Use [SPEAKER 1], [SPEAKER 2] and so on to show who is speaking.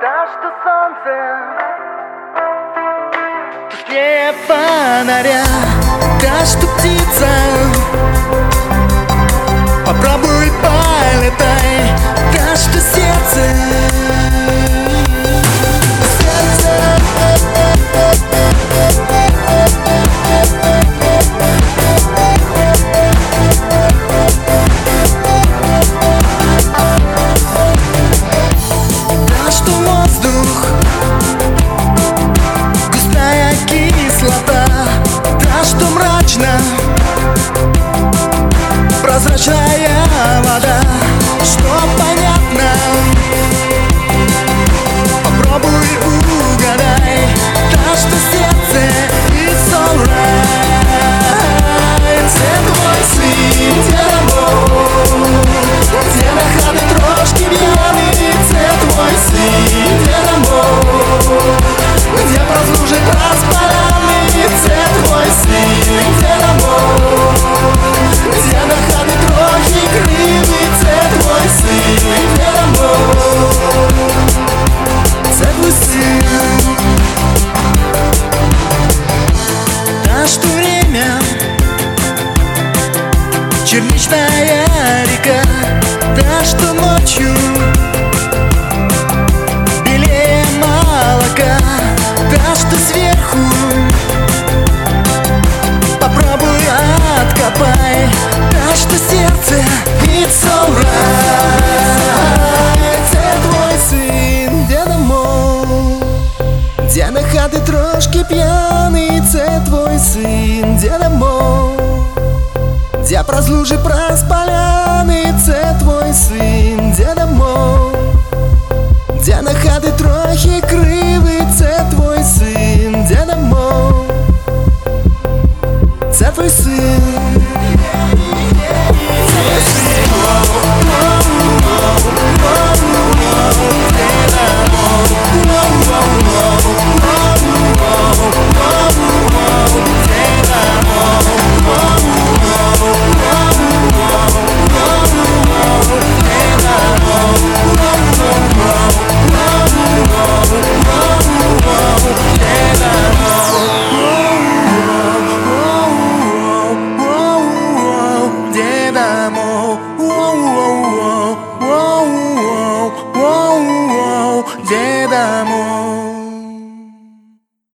[SPEAKER 1] та, что солнце? Тусклее фонаря Та, что птица Черничная река Да что ночью? Белее молока Да что сверху? Попробуй откопай Да что сердце It's alright Це твой сын, Деда Мол Де на хати трошки п'яний, це твой син, Деда Мол Де прослужи проспаляний, це твой син, Деда Мол Де на хати трохи кривий, це твой син, Деда Мол Це твой син